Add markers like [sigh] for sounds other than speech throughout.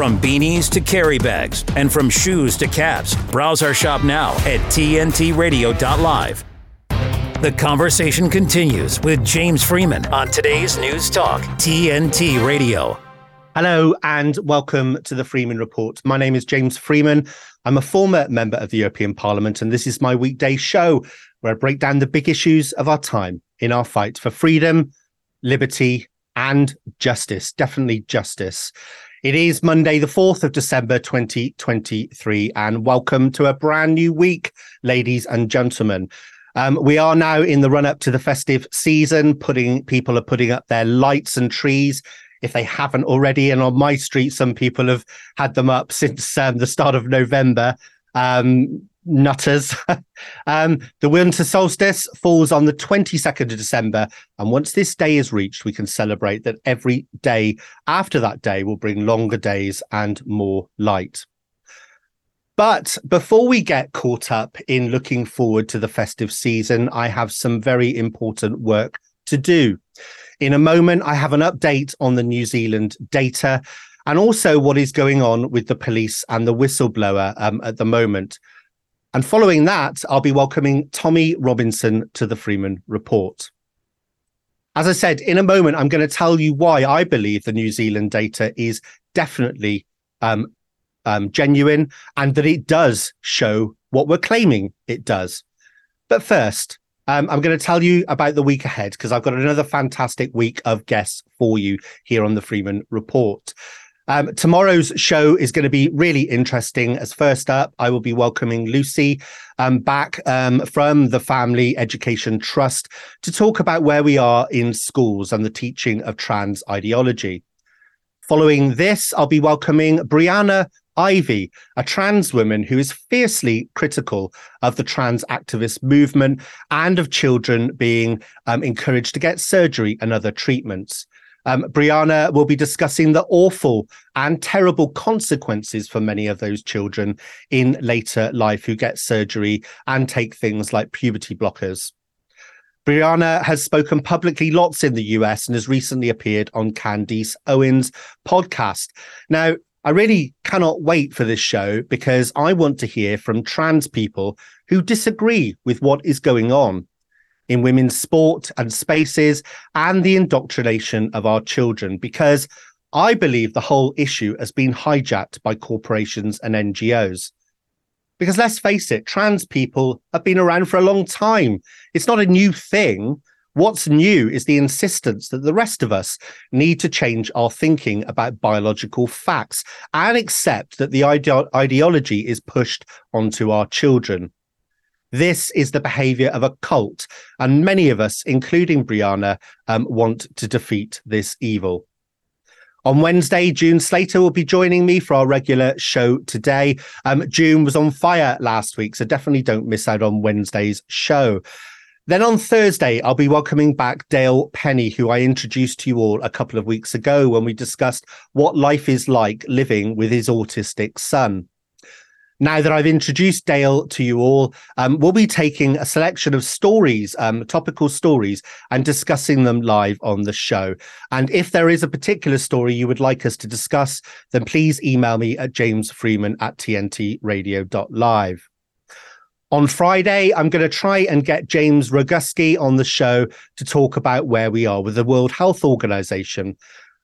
From beanies to carry bags, and from shoes to caps, browse our shop now at tntradio.live. The conversation continues with James Freeman on today's News Talk, TNT Radio. Hello and welcome to the Freeman Report. My name is James Freeman. I'm a former member of the European Parliament, and this is my weekday show where I break down the big issues of our time in our fight for freedom, liberty, and justice. Definitely justice. It is Monday, the 4th of December, 2023, and welcome to a brand new week, ladies and gentlemen. Um, we are now in the run up to the festive season. Putting people are putting up their lights and trees if they haven't already. And on my street, some people have had them up since um, the start of November. Um, nutters. [laughs] um, the winter solstice falls on the 22nd of December. And once this day is reached, we can celebrate that every day after that day will bring longer days and more light. But before we get caught up in looking forward to the festive season, I have some very important work to do. In a moment, I have an update on the New Zealand data and also what is going on with the police and the whistleblower um, at the moment. And following that, I'll be welcoming Tommy Robinson to the Freeman Report. As I said, in a moment, I'm going to tell you why I believe the New Zealand data is definitely um, um, genuine and that it does show what we're claiming it does. But first, um, I'm going to tell you about the week ahead because I've got another fantastic week of guests for you here on the Freeman Report. Um, tomorrow's show is going to be really interesting. As first up, I will be welcoming Lucy um, back um, from the Family Education Trust to talk about where we are in schools and the teaching of trans ideology. Following this, I'll be welcoming Brianna Ivy, a trans woman who is fiercely critical of the trans activist movement and of children being um, encouraged to get surgery and other treatments. Um, Brianna will be discussing the awful and terrible consequences for many of those children in later life who get surgery and take things like puberty blockers. Brianna has spoken publicly lots in the US and has recently appeared on Candace Owens' podcast. Now, I really cannot wait for this show because I want to hear from trans people who disagree with what is going on in women's sport and spaces and the indoctrination of our children because I believe the whole issue has been hijacked by corporations and NGOs. Because let's face it, trans people have been around for a long time. It's not a new thing. What's new is the insistence that the rest of us need to change our thinking about biological facts and accept that the ide- ideology is pushed onto our children. This is the behavior of a cult, and many of us, including Brianna, um, want to defeat this evil. On Wednesday, June Slater will be joining me for our regular show today. Um, June was on fire last week, so definitely don't miss out on Wednesday's show. Then on Thursday, I'll be welcoming back Dale Penny, who I introduced to you all a couple of weeks ago when we discussed what life is like living with his autistic son. Now that I've introduced Dale to you all, um, we'll be taking a selection of stories, um, topical stories, and discussing them live on the show. And if there is a particular story you would like us to discuss, then please email me at jamesfreeman at tntradio.live. On Friday, I'm going to try and get James Roguski on the show to talk about where we are with the World Health Organization.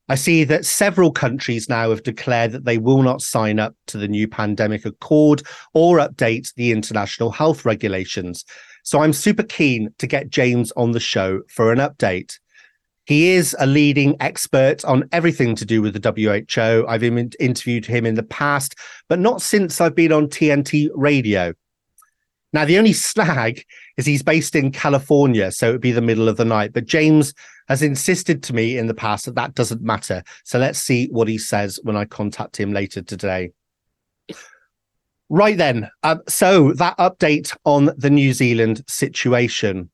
I see that several countries now have declared that they will not sign up to the new pandemic accord or update the international health regulations. So I'm super keen to get James on the show for an update. He is a leading expert on everything to do with the WHO. I've interviewed him in the past, but not since I've been on TNT radio. Now, the only [laughs] snag is he's based in California, so it would be the middle of the night. But James has insisted to me in the past that that doesn't matter. So let's see what he says when I contact him later today. Right then. Um, so that update on the New Zealand situation.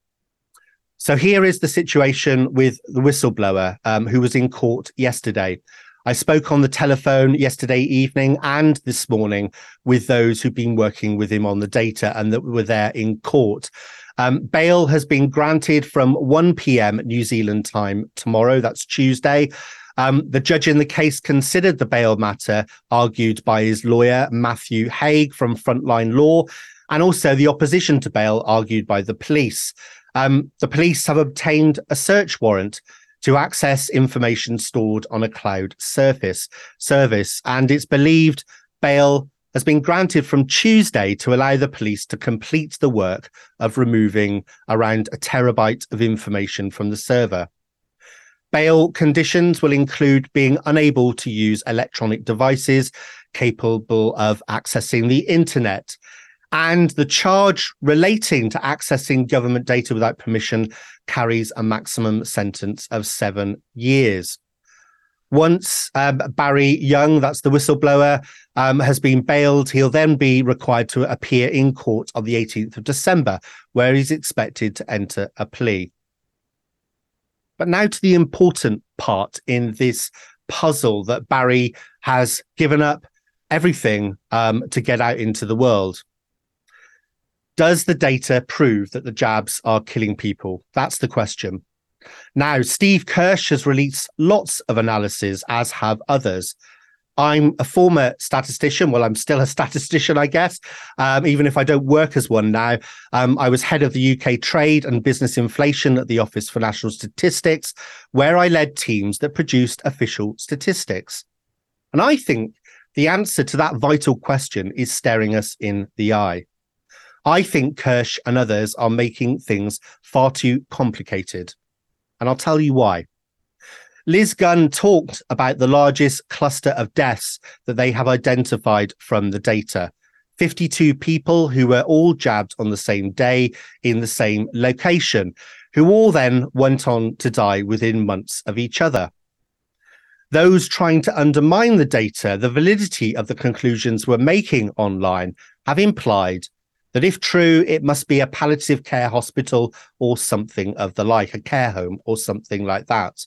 So here is the situation with the whistleblower um, who was in court yesterday. I spoke on the telephone yesterday evening and this morning with those who've been working with him on the data and that were there in court. Um, bail has been granted from 1 p.m. New Zealand time tomorrow. That's Tuesday. Um, the judge in the case considered the bail matter argued by his lawyer, Matthew Haig from Frontline Law, and also the opposition to bail argued by the police. Um, the police have obtained a search warrant to access information stored on a cloud surface service, and it's believed bail has been granted from Tuesday to allow the police to complete the work of removing around a terabyte of information from the server. Bail conditions will include being unable to use electronic devices capable of accessing the internet. And the charge relating to accessing government data without permission carries a maximum sentence of seven years. Once um, Barry Young, that's the whistleblower, um, has been bailed, he'll then be required to appear in court on the 18th of December, where he's expected to enter a plea. But now to the important part in this puzzle that Barry has given up everything um, to get out into the world. Does the data prove that the jabs are killing people? That's the question. Now, Steve Kirsch has released lots of analyses, as have others. I'm a former statistician. Well, I'm still a [laughs] statistician, I guess, um, even if I don't work as one now. Um, I was head of the UK trade and business inflation at the Office for National Statistics, where I led teams that produced official statistics. And I think the answer to that vital question is staring us in the eye. I think Kirsch and others are making things far too complicated. And I'll tell you why. Liz Gunn talked about the largest cluster of deaths that they have identified from the data 52 people who were all jabbed on the same day in the same location, who all then went on to die within months of each other. Those trying to undermine the data, the validity of the conclusions we're making online, have implied that if true, it must be a palliative care hospital or something of the like, a care home or something like that.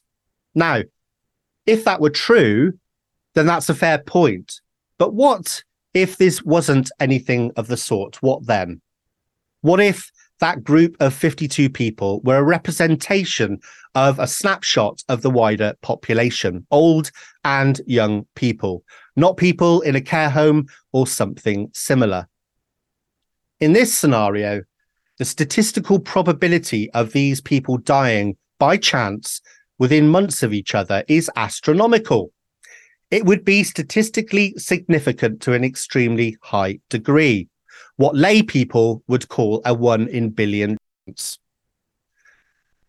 Now, if that were true, then that's a fair point. But what if this wasn't anything of the sort? What then? What if that group of 52 people were a representation of a snapshot of the wider population, old and young people, not people in a care home or something similar? In this scenario, the statistical probability of these people dying by chance within months of each other is astronomical. It would be statistically significant to an extremely high degree, what lay people would call a one in billion.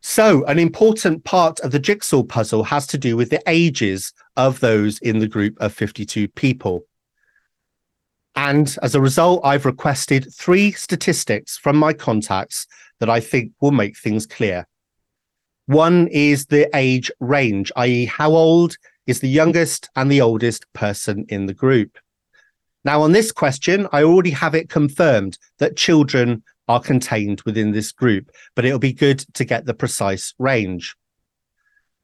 So, an important part of the jigsaw puzzle has to do with the ages of those in the group of 52 people. And as a result, I've requested three statistics from my contacts that I think will make things clear. One is the age range, i.e., how old is the youngest and the oldest person in the group. Now, on this question, I already have it confirmed that children are contained within this group, but it'll be good to get the precise range.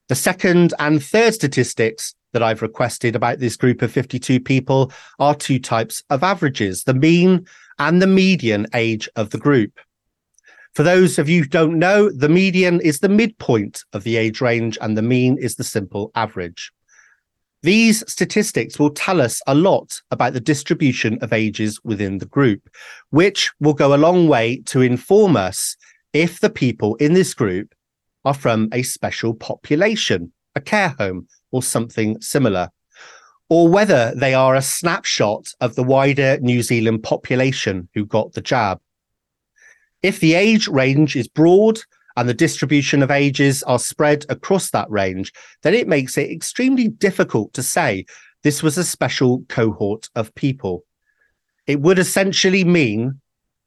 The second and third statistics that I've requested about this group of 52 people are two types of averages the mean and the median age of the group. For those of you who don't know, the median is the midpoint of the age range and the mean is the simple average. These statistics will tell us a lot about the distribution of ages within the group, which will go a long way to inform us if the people in this group are from a special population, a care home, or something similar, or whether they are a snapshot of the wider New Zealand population who got the jab. If the age range is broad and the distribution of ages are spread across that range, then it makes it extremely difficult to say this was a special cohort of people. It would essentially mean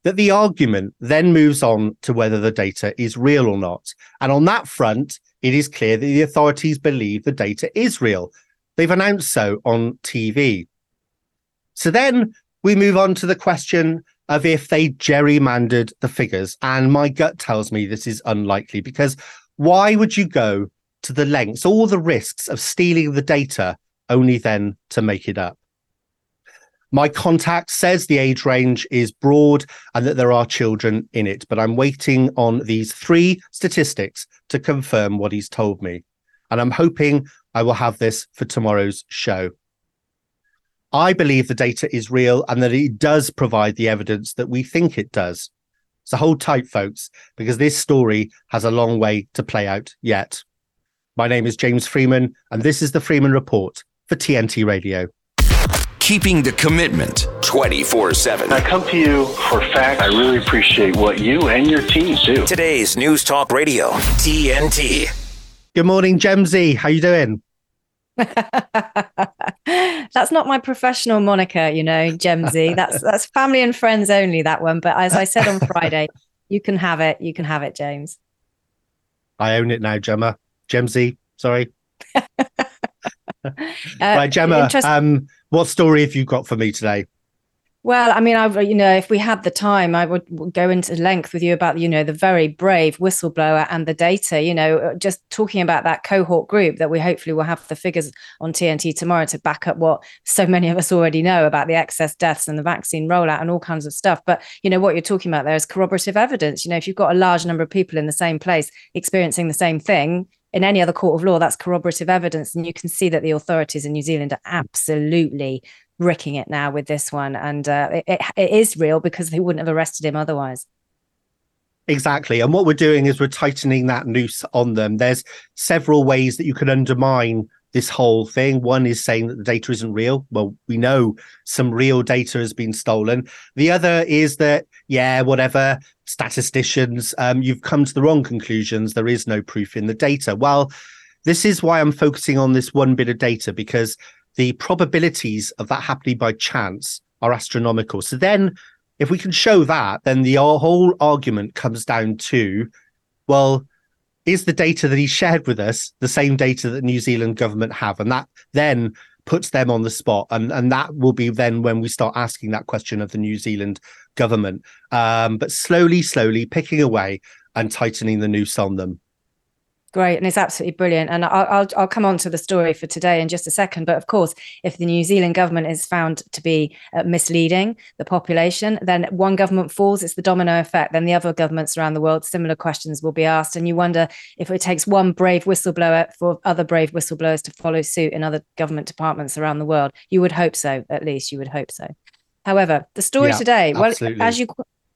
that the argument then moves on to whether the data is real or not. And on that front, it is clear that the authorities believe the data is real. They've announced so on TV. So then we move on to the question of if they gerrymandered the figures. And my gut tells me this is unlikely because why would you go to the lengths, all the risks of stealing the data only then to make it up? My contact says the age range is broad and that there are children in it, but I'm waiting on these three statistics to confirm what he's told me. And I'm hoping I will have this for tomorrow's show. I believe the data is real and that it does provide the evidence that we think it does. So hold tight, folks, because this story has a long way to play out yet. My name is James Freeman, and this is the Freeman Report for TNT Radio. Keeping the commitment 24 7. I come to you for facts. I really appreciate what you and your team do. Today's News Talk Radio, TNT. Good morning, Jemsy. How you doing? [laughs] that's not my professional moniker, you know, Gemsy. That's that's family and friends only that one. But as I said on Friday, [laughs] you can have it. You can have it, James. I own it now, Gemma. Gemsy, sorry. uh, [laughs] right, Gemma. Interest- um, what story have you got for me today? Well, I mean, I you know, if we had the time, I would go into length with you about you know the very brave whistleblower and the data. You know, uh, just talking about that cohort group that we hopefully will have the figures on TNT tomorrow to back up what so many of us already know about the excess deaths and the vaccine rollout and all kinds of stuff. But you know what you're talking about there is corroborative evidence. You know, if you've got a large number of people in the same place experiencing the same thing, in any other court of law, that's corroborative evidence. And you can see that the authorities in New Zealand are absolutely bricking it now with this one, and uh, it, it is real because they wouldn't have arrested him otherwise. Exactly. And what we're doing is we're tightening that noose on them. There's several ways that you can undermine this whole thing. One is saying that the data isn't real. Well, we know some real data has been stolen. The other is that, yeah, whatever, statisticians, um, you've come to the wrong conclusions. There is no proof in the data. Well, this is why I'm focusing on this one bit of data because the probabilities of that happening by chance are astronomical. So then, if we can show that, then the whole argument comes down to, well, is the data that he shared with us the same data that New Zealand government have? And that then puts them on the spot. And, and that will be then when we start asking that question of the New Zealand government. Um, but slowly, slowly picking away and tightening the noose on them. Great, and it's absolutely brilliant. And I'll, I'll, I'll come on to the story for today in just a second. But of course, if the New Zealand government is found to be uh, misleading the population, then one government falls. It's the domino effect. Then the other governments around the world, similar questions will be asked, and you wonder if it takes one brave whistleblower for other brave whistleblowers to follow suit in other government departments around the world. You would hope so, at least. You would hope so. However, the story yeah, today, well, as you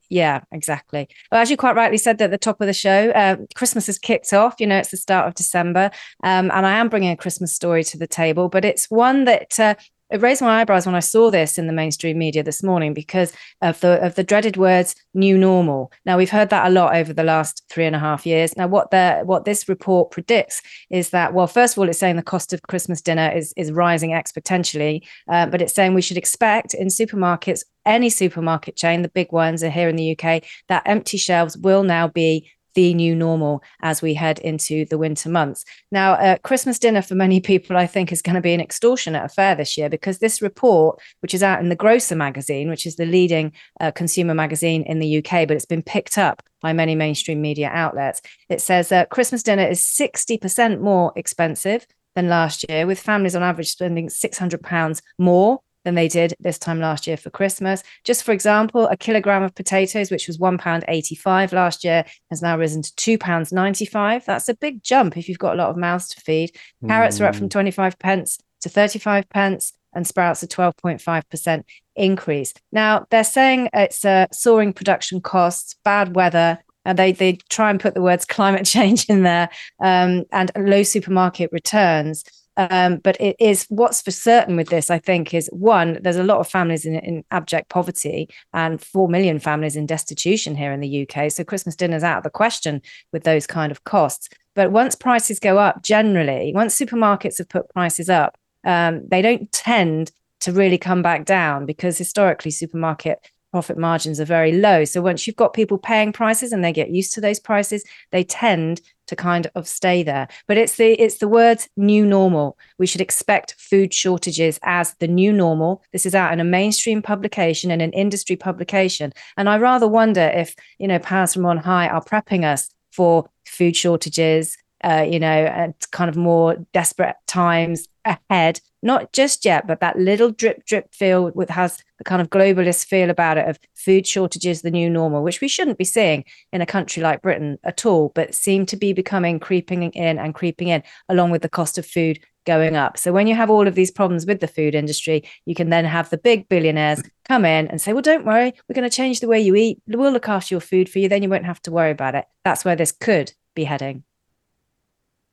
yeah, exactly. Well, as you quite rightly said at the top of the show, uh, Christmas has kicked off. You know, it's the start of December, um, and I am bringing a Christmas story to the table, but it's one that uh, it raised my eyebrows when I saw this in the mainstream media this morning because of the of the dreaded words "new normal." Now we've heard that a lot over the last three and a half years. Now what the what this report predicts is that well, first of all, it's saying the cost of Christmas dinner is is rising exponentially, uh, but it's saying we should expect in supermarkets, any supermarket chain, the big ones are here in the UK, that empty shelves will now be the new normal as we head into the winter months. Now, uh, Christmas dinner for many people, I think, is going to be an extortionate affair this year because this report, which is out in the Grocer magazine, which is the leading uh, consumer magazine in the UK, but it's been picked up by many mainstream media outlets, it says that Christmas dinner is 60% more expensive than last year, with families on average spending £600 more than they did this time last year for Christmas. Just for example, a kilogram of potatoes, which was £1.85 last year, has now risen to £2.95. That's a big jump if you've got a lot of mouths to feed. Carrots mm. are up from hmm. 25 pence to 35 pence and sprouts a 12.5% increase. Now, they're saying it's uh, soaring production costs, bad weather, and they they try and put the words [laughs] climate change in there um, and low supermarket returns. Um, but it is what's for certain with this, I think, is one, there's a lot of families in, in abject poverty and 4 million families in destitution here in the UK. So Christmas dinner's out of the question with those kind of costs. But once prices go up, generally, once supermarkets have put prices up, um, they don't tend to really come back down because historically supermarket profit margins are very low. So once you've got people paying prices and they get used to those prices, they tend to kind of stay there. But it's the it's the words new normal. We should expect food shortages as the new normal. This is out in a mainstream publication and an industry publication. And I rather wonder if, you know, powers from on high are prepping us for food shortages, uh, you know, at kind of more desperate times ahead. Not just yet, but that little drip drip feel with has the kind of globalist feel about it of food shortages, the new normal, which we shouldn't be seeing in a country like Britain at all, but seem to be becoming creeping in and creeping in, along with the cost of food going up. So when you have all of these problems with the food industry, you can then have the big billionaires come in and say, well, don't worry, we're going to change the way you eat. We'll look after your food for you. Then you won't have to worry about it. That's where this could be heading.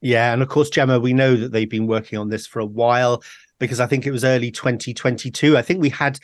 Yeah. And of course, Gemma, we know that they've been working on this for a while because I think it was early 2022. I think we had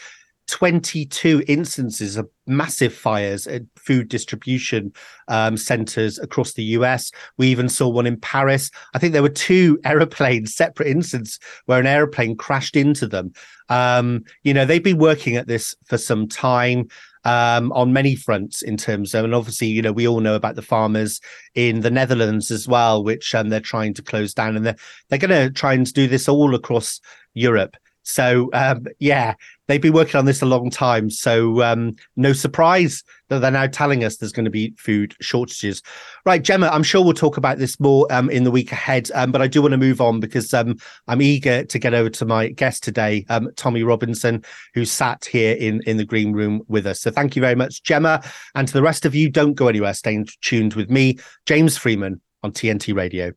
22 instances of massive fires at food distribution um, centers across the US. We even saw one in Paris. I think there were two [laughs] aeroplanes, separate incidents where an aeroplane crashed into them. Um, you know, they've been working at this for some time. Um, on many fronts in terms of, and obviously, you know, we all know about the farmers in the Netherlands as well, which um, they're trying to close down, and they're they're going to try and do this all across Europe. So um, yeah, they've been working on this a long time. So um, no surprise that they're now telling us there's going to be food shortages. Right, Gemma, I'm sure we'll talk about this more um, in the week ahead. Um, but I do want to move on because um, I'm eager to get over to my guest today, um, Tommy Robinson, who sat here in in the green room with us. So thank you very much, Gemma, and to the rest of you, don't go anywhere. Stay tuned with me, James Freeman on TNT Radio.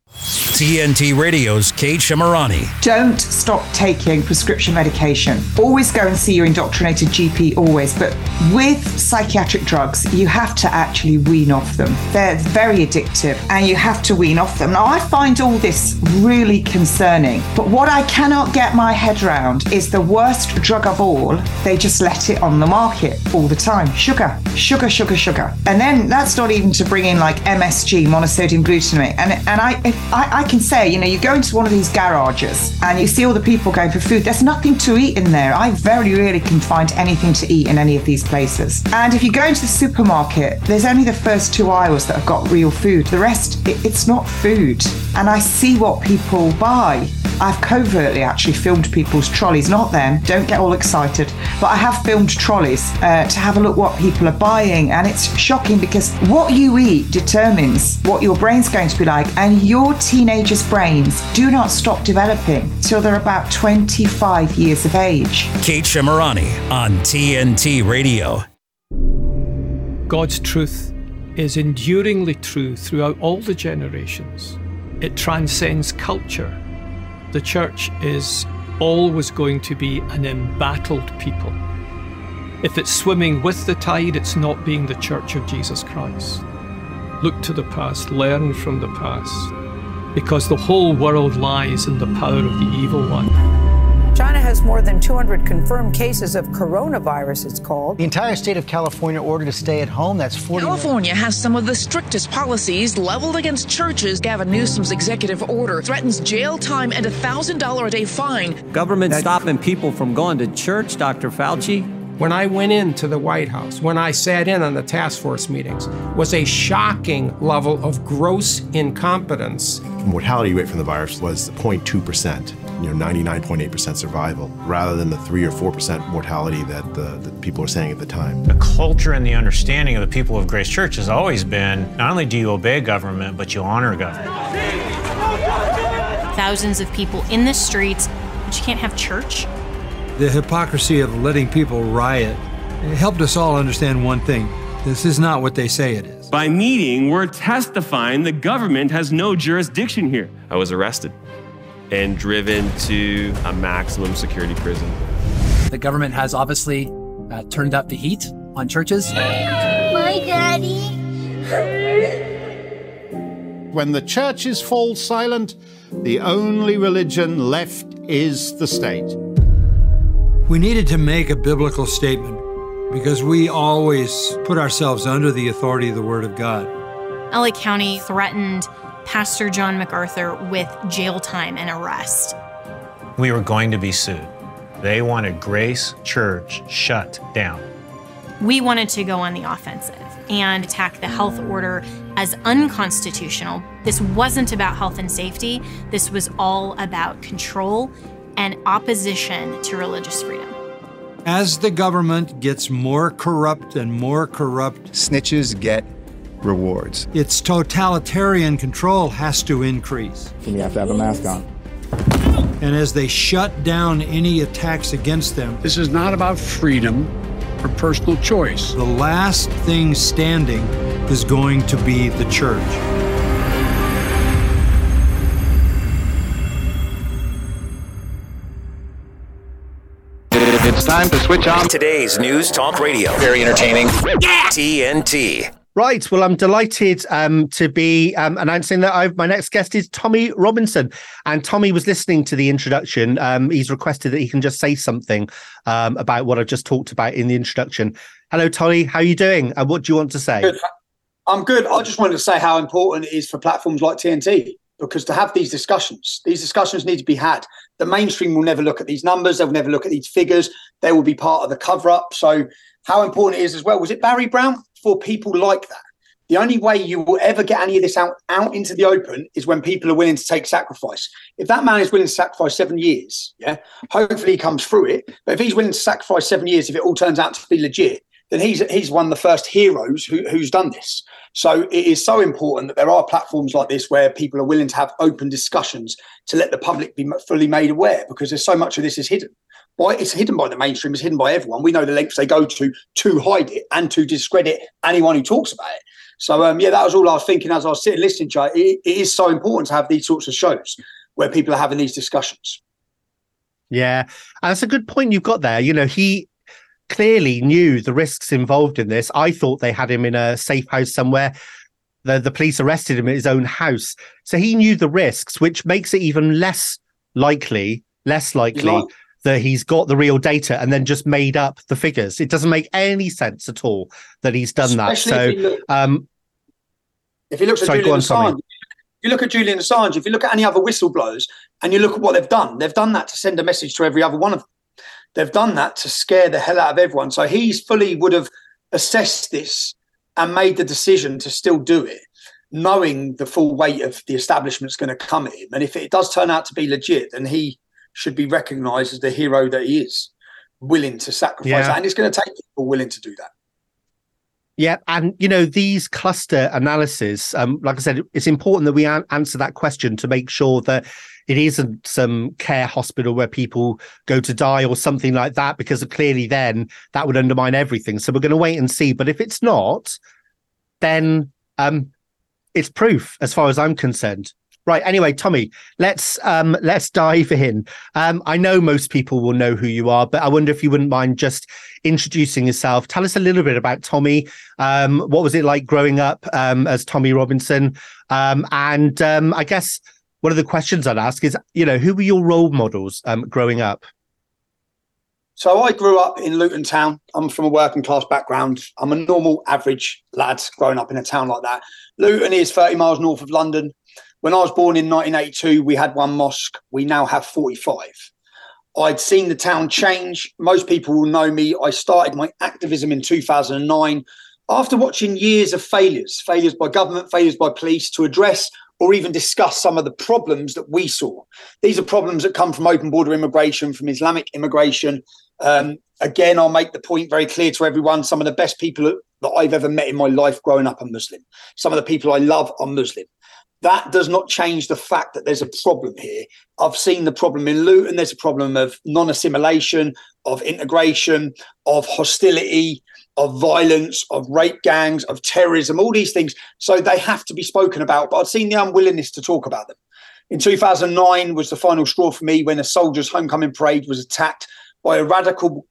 TNT Radio's Kate Shemirani. Don't stop taking prescription medication. Always go and see your indoctrinated GP, always. But with psychiatric drugs, you have to actually wean off them. They're very addictive and you have to wean off them. Now, I find all this really concerning. But what I cannot get my head around is the worst drug of all. They just let it on the market all the time sugar, sugar, sugar, sugar. And then that's not even to bring in like MSG, monosodium glutamate and and I, I, I can say, you know, you go into one of these garages and you see all the people going for food. There's nothing to eat in there. I very rarely can find anything to eat in any of these places. And if you go into the supermarket, there's only the first two aisles that have got real food. The rest, it, it's not food. And I see what people buy. I've covertly actually filmed people's trolleys, not them, don't get all excited, but I have filmed trolleys uh, to have a look what people are buying. And it's shocking because what you eat determines what your brain's going to be like. And your teenagers' brains do not stop developing till they're about 25 years of age. Kate Shemirani on TNT Radio. God's truth is enduringly true throughout all the generations. It transcends culture. The church is always going to be an embattled people. If it's swimming with the tide, it's not being the church of Jesus Christ. Look to the past, learn from the past, because the whole world lies in the power of the evil one. China has more than 200 confirmed cases of coronavirus, it's called. The entire state of California ordered to stay at home. That's 40. California has some of the strictest policies leveled against churches. Gavin Newsom's executive order threatens jail time and a $1,000 a day fine. Government stopping people from going to church, Dr. Fauci. When I went into the White House, when I sat in on the task force meetings, was a shocking level of gross incompetence. The mortality rate from the virus was 0.2% you know 99.8% survival rather than the 3 or 4% mortality that the, that people were saying at the time. The culture and the understanding of the people of grace church has always been not only do you obey government but you honor government thousands of people in the streets but you can't have church. The hypocrisy of letting people riot it helped us all understand one thing. This is not what they say it is. By meeting we're testifying the government has no jurisdiction here. I was arrested and driven to a maximum security prison. The government has obviously uh, turned up the heat on churches. My daddy. When the churches fall silent, the only religion left is the state. We needed to make a biblical statement because we always put ourselves under the authority of the Word of God. LA County threatened Pastor John MacArthur with jail time and arrest. We were going to be sued. They wanted Grace Church shut down. We wanted to go on the offensive and attack the health order as unconstitutional. This wasn't about health and safety, this was all about control and opposition to religious freedom. As the government gets more corrupt and more corrupt, snitches get rewards. Its totalitarian control has to increase. And you have to have a mask on. And as they shut down any attacks against them, this is not about freedom or personal choice. The last thing standing is going to be the church. It's time to switch on today's news talk radio. Very entertaining. Yeah. TNT. Right. Well, I'm delighted um, to be um, announcing that I've, my next guest is Tommy Robinson. And Tommy was listening to the introduction. Um, he's requested that he can just say something um, about what I've just talked about in the introduction. Hello, Tommy. How are you doing? And what do you want to say? Good. I'm good. I just wanted to say how important it is for platforms like TNT because to have these discussions, these discussions need to be had. The mainstream will never look at these numbers. They'll never look at these figures. They will be part of the cover up. So, how important it is as well. Was it Barry Brown? For people like that. The only way you will ever get any of this out, out into the open is when people are willing to take sacrifice. If that man is willing to sacrifice seven years, yeah, hopefully he comes through it. But if he's willing to sacrifice seven years, if it all turns out to be legit, then he's he's one of the first heroes who, who's done this. So it is so important that there are platforms like this where people are willing to have open discussions to let the public be fully made aware because there's so much of this is hidden why it's hidden by the mainstream, it's hidden by everyone. We know the lengths they go to to hide it and to discredit anyone who talks about it. So um, yeah, that was all I was thinking as I was sitting listening to it. it. It is so important to have these sorts of shows where people are having these discussions. Yeah, and that's a good point you've got there. You know, he clearly knew the risks involved in this. I thought they had him in a safe house somewhere. The, the police arrested him at his own house. So he knew the risks, which makes it even less likely, less likely that he's got the real data and then just made up the figures. It doesn't make any sense at all that he's done Especially that. So, look, um, if he looks at sorry, Julian on, Assange, if you look at Julian Assange, if you look at any other whistleblowers, and you look at what they've done, they've done that to send a message to every other one of them. They've done that to scare the hell out of everyone. So he's fully would have assessed this and made the decision to still do it, knowing the full weight of the establishment's going to come at him. And if it does turn out to be legit, then he should be recognised as the hero that he is, willing to sacrifice yeah. that. And it's going to take people willing to do that. Yeah, and you know these cluster analysis. Um, like I said, it's important that we answer that question to make sure that it isn't some care hospital where people go to die or something like that, because clearly then that would undermine everything. So we're going to wait and see. But if it's not, then um, it's proof, as far as I'm concerned. Right. Anyway, Tommy, let's um let's dive in. Um, I know most people will know who you are, but I wonder if you wouldn't mind just introducing yourself. Tell us a little bit about Tommy. Um, what was it like growing up um, as Tommy Robinson? Um, and um, I guess one of the questions I'd ask is, you know, who were your role models um, growing up? So I grew up in Luton Town. I'm from a working class background. I'm a normal, average lad growing up in a town like that. Luton is 30 miles north of London. When I was born in 1982, we had one mosque. We now have 45. I'd seen the town change. Most people will know me. I started my activism in 2009 after watching years of failures, failures by government, failures by police to address or even discuss some of the problems that we saw. These are problems that come from open border immigration, from Islamic immigration. Um, again, I'll make the point very clear to everyone some of the best people that I've ever met in my life growing up are Muslim. Some of the people I love are Muslim that does not change the fact that there's a problem here. I've seen the problem in Luton. There's a problem of non assimilation, of integration, of hostility, of violence, of rape gangs, of terrorism, all these things. So they have to be spoken about. But I've seen the unwillingness to talk about them. In 2009 was the final straw for me when a soldiers' homecoming parade was attacked by a radical,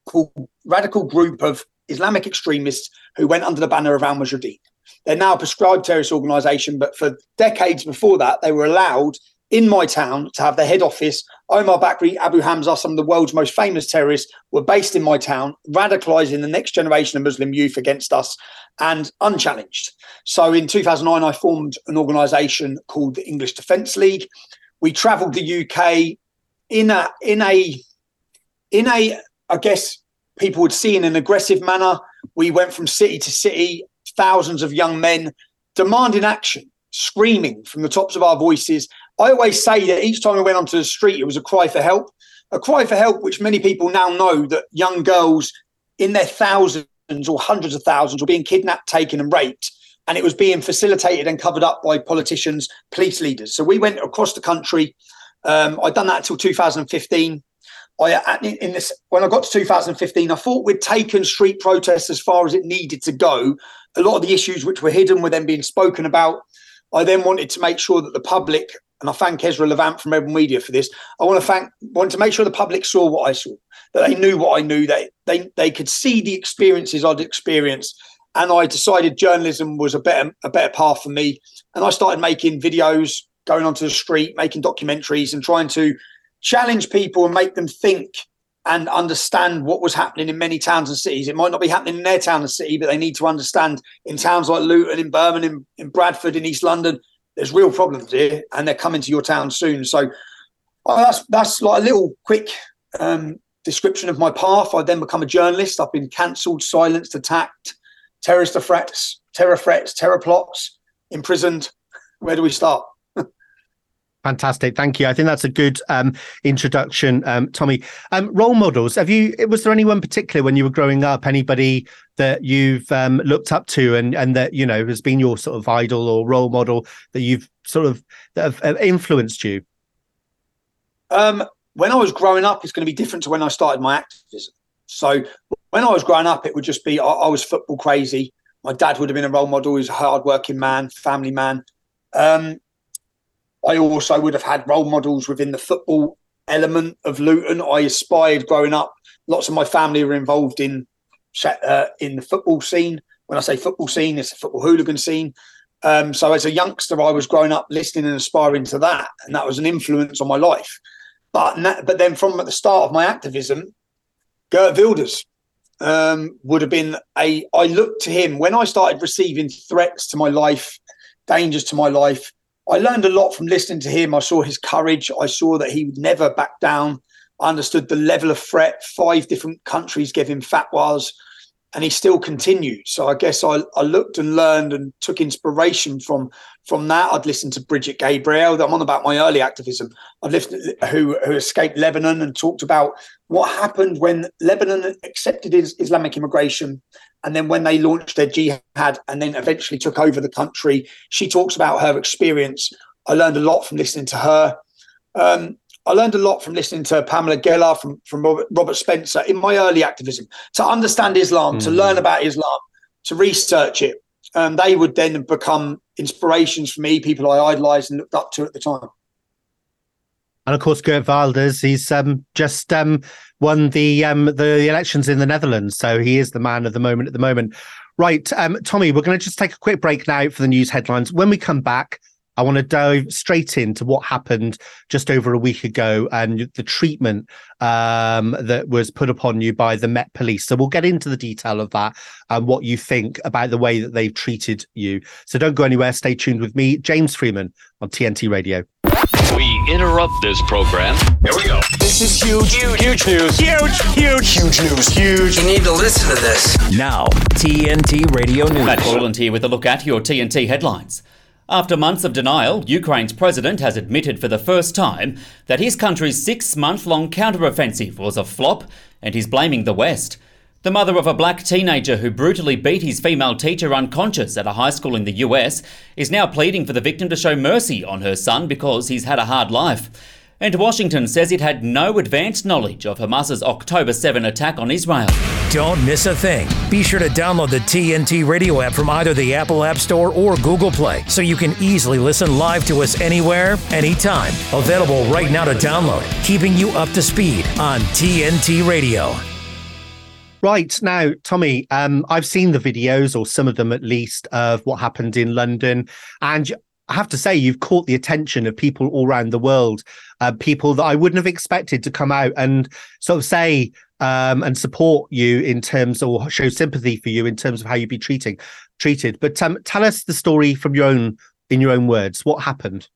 radical group of Islamic extremists who went under the banner of Al Mujahideen. They're now a prescribed terrorist organisation, but for decades before that, they were allowed in my town to have their head office. Omar Bakri, Abu Hamza, some of the world's most famous terrorists, were based in my town, radicalising the next generation of Muslim youth against us and unchallenged. So in 2009, I formed an organisation called the English Defence League. We travelled the UK in a in a in a I guess people would see in an aggressive manner. We went from city to city thousands of young men demanding action, screaming from the tops of our voices. I always say that each time we went onto the street, it was a cry for help, a cry for help, which many people now know that young girls in their thousands or hundreds of thousands were being kidnapped, taken, and raped. And it was being facilitated and covered up by politicians, police leaders. So we went across the country. Um, I'd done that until 2015. I in this when I got to 2015, I thought we'd taken street protests as far as it needed to go. A lot of the issues which were hidden were then being spoken about. I then wanted to make sure that the public and I thank Ezra Levant from Rebel Media for this. I want to thank, want to make sure the public saw what I saw, that they knew what I knew, that they they could see the experiences I'd experienced, and I decided journalism was a better a better path for me, and I started making videos, going onto the street, making documentaries, and trying to challenge people and make them think and understand what was happening in many towns and cities. It might not be happening in their town and city, but they need to understand in towns like Luton, in Birmingham, in, in Bradford, in East London, there's real problems here, and they're coming to your town soon. So oh, that's that's like a little quick um, description of my path. I then become a journalist. I've been cancelled, silenced, attacked, terrorist threats, terror threats, terror plots, imprisoned. [laughs] Where do we start? Fantastic, thank you. I think that's a good um, introduction, um, Tommy. Um, role models. Have you? Was there anyone particular when you were growing up? Anybody that you've um, looked up to, and and that you know has been your sort of idol or role model that you've sort of that have, have influenced you? Um, when I was growing up, it's going to be different to when I started my activism. So when I was growing up, it would just be I, I was football crazy. My dad would have been a role model. He's a hardworking man, family man. Um, I also would have had role models within the football element of Luton. I aspired growing up. Lots of my family were involved in uh, in the football scene. When I say football scene, it's a football hooligan scene. Um, so as a youngster, I was growing up listening and aspiring to that, and that was an influence on my life. But but then from the start of my activism, Geert Wilders um, would have been a. I looked to him when I started receiving threats to my life, dangers to my life. I learned a lot from listening to him. I saw his courage. I saw that he would never back down. I understood the level of threat. Five different countries gave him fatwas, and he still continued. So I guess I, I looked and learned and took inspiration from from that. I'd listened to Brigitte Gabriel. I'm on about my early activism. I've listened who who escaped Lebanon and talked about what happened when Lebanon accepted Islamic immigration and then when they launched their jihad and then eventually took over the country, she talks about her experience. I learned a lot from listening to her. Um, I learned a lot from listening to Pamela Geller, from, from Robert, Robert Spencer in my early activism to understand Islam, mm. to learn about Islam, to research it. Um, they would then become inspirations for me, people I idolized and looked up to at the time. And of course, Geert Wilders, he's um, just um, won the um, the elections in the Netherlands, so he is the man of the moment at the moment. Right, um, Tommy, we're going to just take a quick break now for the news headlines. When we come back, I want to dive straight into what happened just over a week ago and the treatment um, that was put upon you by the Met Police. So we'll get into the detail of that and what you think about the way that they've treated you. So don't go anywhere. Stay tuned with me, James Freeman, on TNT Radio. We interrupt this program. Here we go. This is huge, huge, huge news. Huge, huge, huge news. Huge. You need to listen to this. Now, TNT Radio News. Matt Boylan here with a look at your TNT headlines. After months of denial, Ukraine's president has admitted for the first time that his country's six month long counteroffensive was a flop, and he's blaming the West. The mother of a black teenager who brutally beat his female teacher unconscious at a high school in the US is now pleading for the victim to show mercy on her son because he's had a hard life. And Washington says it had no advanced knowledge of Hamas's October 7 attack on Israel. Don't miss a thing. Be sure to download the TNT radio app from either the Apple App Store or Google Play so you can easily listen live to us anywhere, anytime. Available right now to download, keeping you up to speed on TNT Radio. Right now, Tommy, um, I've seen the videos, or some of them at least, of what happened in London, and I have to say you've caught the attention of people all around the world, uh, people that I wouldn't have expected to come out and sort of say um, and support you in terms or show sympathy for you in terms of how you'd be treating treated. But um, tell us the story from your own in your own words. What happened?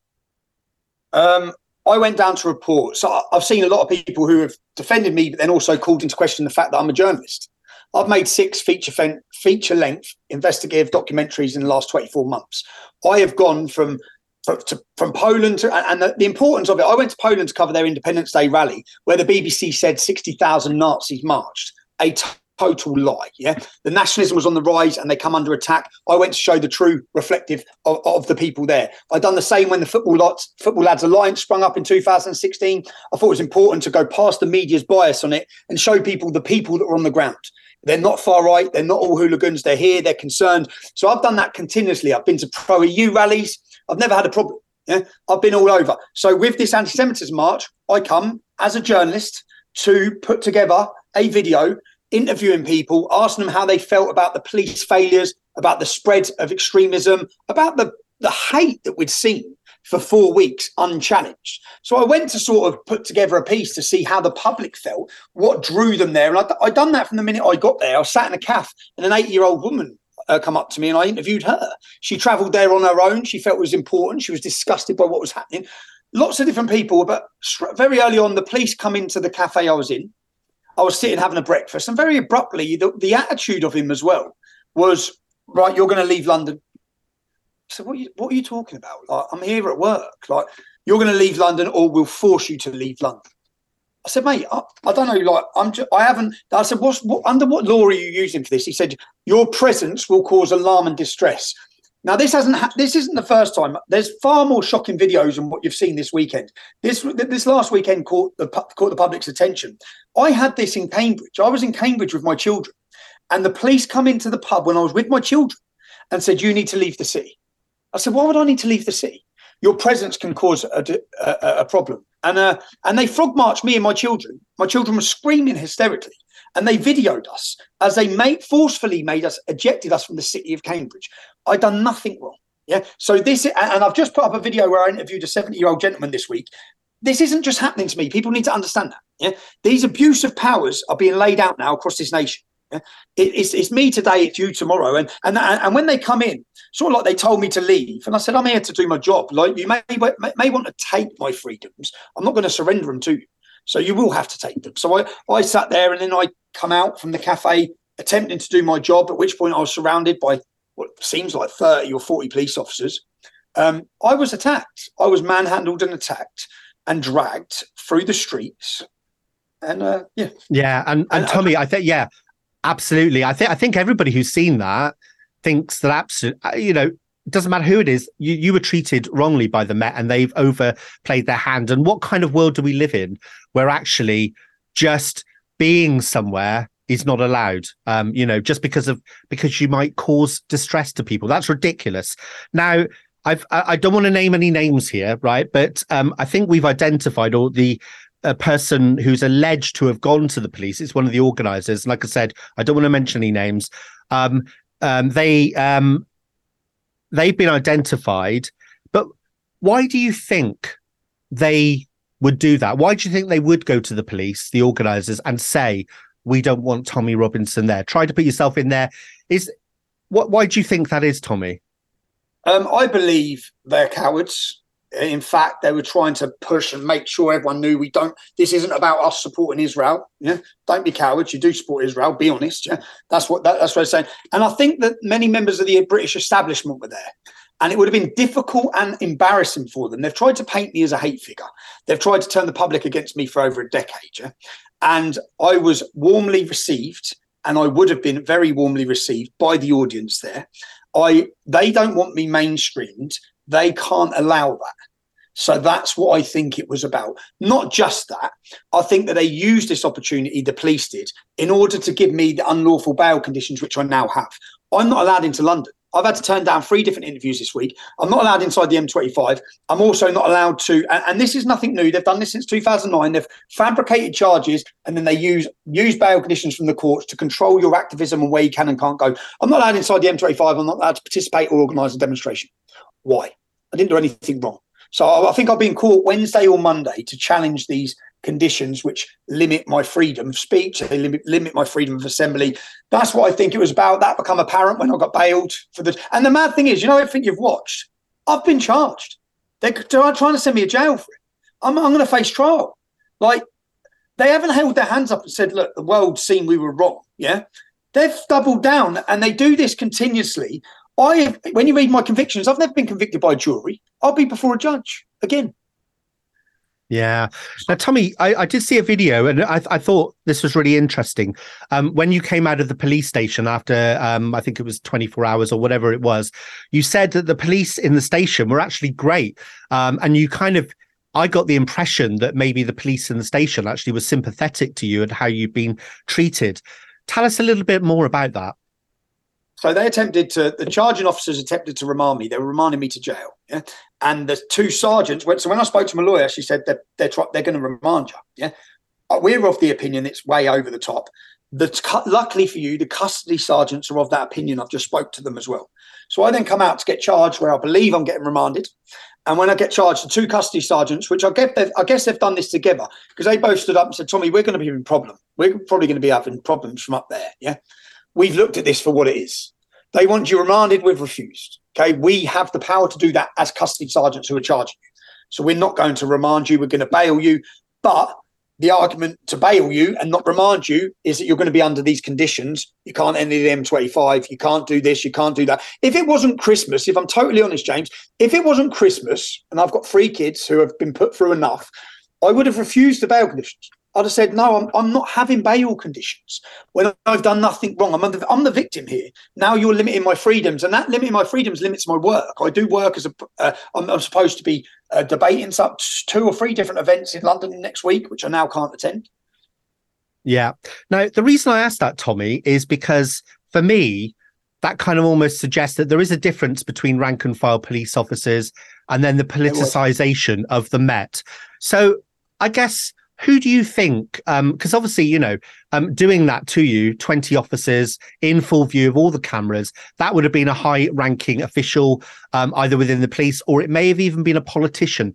Um, I went down to report. So I've seen a lot of people who have defended me, but then also called into question the fact that I'm a journalist. I've made six feature feature length investigative documentaries in the last 24 months. I have gone from to, from Poland to, and the, the, importance of it. I went to Poland to cover their Independence Day rally, where the BBC said 60,000 Nazis marched. A total lie. Yeah, the nationalism was on the rise, and they come under attack. I went to show the true reflective of, of the people there. I'd done the same when the football lots, football lads alliance sprung up in 2016. I thought it was important to go past the media's bias on it and show people the people that were on the ground. They're not far right. They're not all hooligans. They're here. They're concerned. So I've done that continuously. I've been to pro EU rallies. I've never had a problem Yeah, I've been all over. So with this anti-Semitism march, I come as a journalist to put together a video interviewing people, asking them how they felt about the police failures, about the spread of extremism, about the the hate that we'd seen for four weeks unchallenged. So I went to sort of put together a piece to see how the public felt, what drew them there. And I'd, I'd done that from the minute I got there. I sat in a cafe and an eight year old woman uh, come up to me and I interviewed her. She travelled there on her own. She felt it was important. She was disgusted by what was happening. Lots of different people, but very early on, the police come into the cafe I was in. I was sitting having a breakfast, and very abruptly, the, the attitude of him as well was, "Right, you're going to leave London. So what are you, what are you talking about? Like, I'm here at work. Like, you're going to leave London or we'll force you to leave London. I said, mate, I, I don't know. Like, I'm I haven't, I said, what's, what, under what law are you using for this? He said, your presence will cause alarm and distress. Now, this hasn't, ha- this isn't the first time. There's far more shocking videos than what you've seen this weekend. This, this last weekend caught the, caught the public's attention. I had this in Cambridge. I was in Cambridge with my children and the police come into the pub when I was with my children and said, you need to leave the city. I said, why would I need to leave the city? Your presence can cause a, a, a problem. And uh, and they frog marched me and my children. My children were screaming hysterically, and they videoed us as they made forcefully made us ejected us from the city of Cambridge. I done nothing wrong. Yeah. So this and I've just put up a video where I interviewed a 70 year old gentleman this week. This isn't just happening to me. People need to understand that. Yeah. These abuse of powers are being laid out now across this nation. Yeah? It, it's, it's me today, it's you tomorrow. And, and and when they come in, sort of like they told me to leave, and I said, I'm here to do my job. Like you may, may, may want to take my freedoms. I'm not going to surrender them to you. So you will have to take them. So I, I sat there and then I come out from the cafe attempting to do my job, at which point I was surrounded by what seems like 30 or 40 police officers. Um, I was attacked. I was manhandled and attacked and dragged through the streets. And uh, yeah. Yeah. And, and, and Tommy, I think, yeah, Absolutely. I think I think everybody who's seen that thinks that absolutely, uh, you know, it doesn't matter who it is, you, you were treated wrongly by the Met and they've overplayed their hand. And what kind of world do we live in where actually just being somewhere is not allowed? Um, you know, just because of because you might cause distress to people. That's ridiculous. Now, I've I don't want to name any names here, right? But um, I think we've identified all the a person who's alleged to have gone to the police. It's one of the organizers. Like I said, I don't want to mention any names. Um, um, they um, they've been identified, but why do you think they would do that? Why do you think they would go to the police, the organizers, and say we don't want Tommy Robinson there? Try to put yourself in there. Is what? Why do you think that is, Tommy? Um, I believe they're cowards in fact, they were trying to push and make sure everyone knew we don't. This isn't about us supporting Israel. Yeah, don't be cowards. You do support Israel. Be honest. Yeah, that's what that, that's what I'm saying. And I think that many members of the British establishment were there, and it would have been difficult and embarrassing for them. They've tried to paint me as a hate figure. They've tried to turn the public against me for over a decade. Yeah, and I was warmly received, and I would have been very warmly received by the audience there. I they don't want me mainstreamed they can't allow that. So that's what I think it was about. Not just that. I think that they used this opportunity, the police did, in order to give me the unlawful bail conditions, which I now have. I'm not allowed into London. I've had to turn down three different interviews this week. I'm not allowed inside the M25. I'm also not allowed to, and, and, this is nothing new. They've done this since 2009. They've fabricated charges and then they use use bail conditions from the courts to control your activism and where you can and can't go. I'm not allowed inside the M25. I'm not allowed to participate or organise a demonstration. Why? I didn't do anything wrong. So I think I've been caught Wednesday or Monday to challenge these conditions which limit my freedom of speech, they limit, limit my freedom of assembly. That's what I think it was about. That become apparent when I got bailed for the. And the mad thing is, you know, everything you've watched, I've been charged. They're, trying to send me to jail for it. I'm, I'm going to face trial. Like they haven't held their hands up and said, "Look, the world's seen we were wrong." Yeah, they've doubled down, and they do this continuously I, when you read my convictions, I've never been convicted by a jury. I'll be before a judge again. Yeah. Now, Tommy, I, I did see a video and I, I thought this was really interesting. Um, when you came out of the police station after, um, I think it was 24 hours or whatever it was, you said that the police in the station were actually great. Um, and you kind of, I got the impression that maybe the police in the station actually was sympathetic to you and how you've been treated. Tell us a little bit more about that. So they attempted to, the charging officers attempted to remand me. They were remanding me to jail. Yeah. And the two sergeants went, so when I spoke to my lawyer, she said they're, they're, they're going to remand you. Yeah. We're of the opinion it's way over the top. The, luckily for you, the custody sergeants are of that opinion. I've just spoke to them as well. So I then come out to get charged where I believe I'm getting remanded. And when I get charged, the two custody sergeants, which I, get, I guess they've done this together because they both stood up and said, Tommy, we're going to be in problem. We're probably going to be having problems from up there. Yeah. We've looked at this for what it is. They want you remanded, we've refused. Okay. We have the power to do that as custody sergeants who are charging you. So we're not going to remand you, we're going to bail you. But the argument to bail you and not remand you is that you're going to be under these conditions. You can't enter the M25. You can't do this. You can't do that. If it wasn't Christmas, if I'm totally honest, James, if it wasn't Christmas and I've got three kids who have been put through enough, I would have refused the bail conditions. I'd have said, no, I'm, I'm not having bail conditions when I've done nothing wrong. I'm, the, I'm the victim here. Now you're limiting my freedoms, and that limiting my freedoms limits my work. I do work as a, uh, I'm, I'm supposed to be uh, debating some two or three different events in London next week, which I now can't attend. Yeah. Now, the reason I asked that, Tommy, is because for me, that kind of almost suggests that there is a difference between rank and file police officers and then the politicization of the Met. So I guess who do you think? Because um, obviously, you know, um, doing that to you, 20 officers in full view of all the cameras, that would have been a high ranking official, um, either within the police or it may have even been a politician.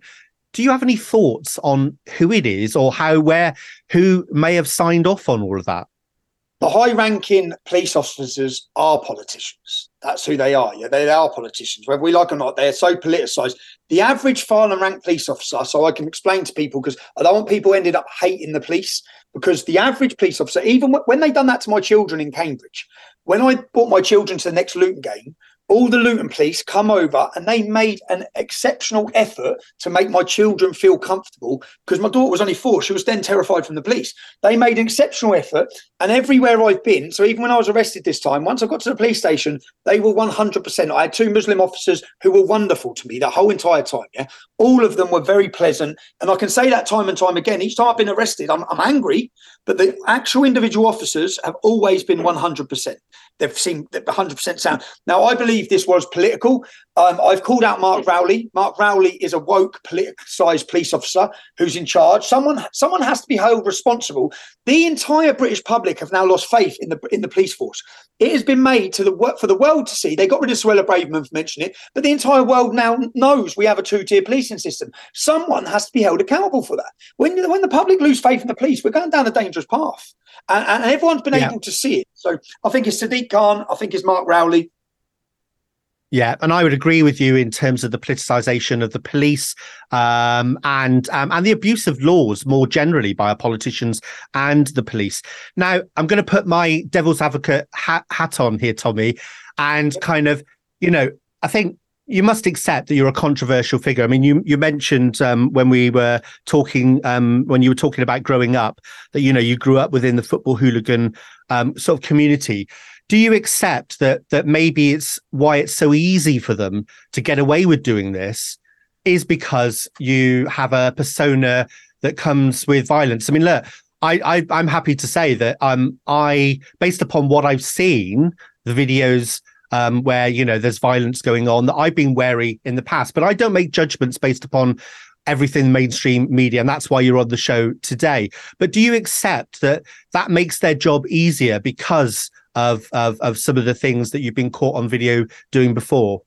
Do you have any thoughts on who it is or how, where, who may have signed off on all of that? The high ranking police officers are politicians. That's who they are. Yeah, they, they are politicians, whether we like or not. They're so politicized. The average file and rank police officer, so I can explain to people because I don't want people ended up hating the police because the average police officer, even when they done that to my children in Cambridge, when I brought my children to the next Luton game, all the Luton police come over and they made an exceptional effort to make my children feel comfortable because my daughter was only four. She was then terrified from the police. They made an exceptional effort. And everywhere I've been, so even when I was arrested this time, once I got to the police station, they were 100%. I had two Muslim officers who were wonderful to me the whole entire time. Yeah. All of them were very pleasant. And I can say that time and time again. Each time I've been arrested, I'm, I'm angry, but the actual individual officers have always been 100%. They've seemed 100% sound. Now, I believe this was political. Um, I've called out Mark Rowley. Mark Rowley is a woke, politicized police officer who's in charge. Someone, someone has to be held responsible. The entire British public have now lost faith in the in the police force. It has been made to the for the world to see. They got rid of Suella Braverman for mentioning it, but the entire world now knows we have a two-tier policing system. Someone has to be held accountable for that. When when the public lose faith in the police, we're going down a dangerous path, and, and everyone's been yeah. able to see it. So I think it's Sadiq Khan. I think it's Mark Rowley. Yeah, and I would agree with you in terms of the politicization of the police um, and um, and the abuse of laws more generally by our politicians and the police. Now, I'm going to put my devil's advocate hat, hat on here, Tommy, and kind of, you know, I think you must accept that you're a controversial figure. I mean, you you mentioned um, when we were talking um, when you were talking about growing up that you know you grew up within the football hooligan um, sort of community do you accept that that maybe it's why it's so easy for them to get away with doing this is because you have a persona that comes with violence? I mean, look, I, I am happy to say that um I based upon what I've seen, the videos um, where you know there's violence going on that I've been wary in the past, but I don't make judgments based upon everything mainstream media and that's why you're on the show today but do you accept that that makes their job easier because of, of of some of the things that you've been caught on video doing before?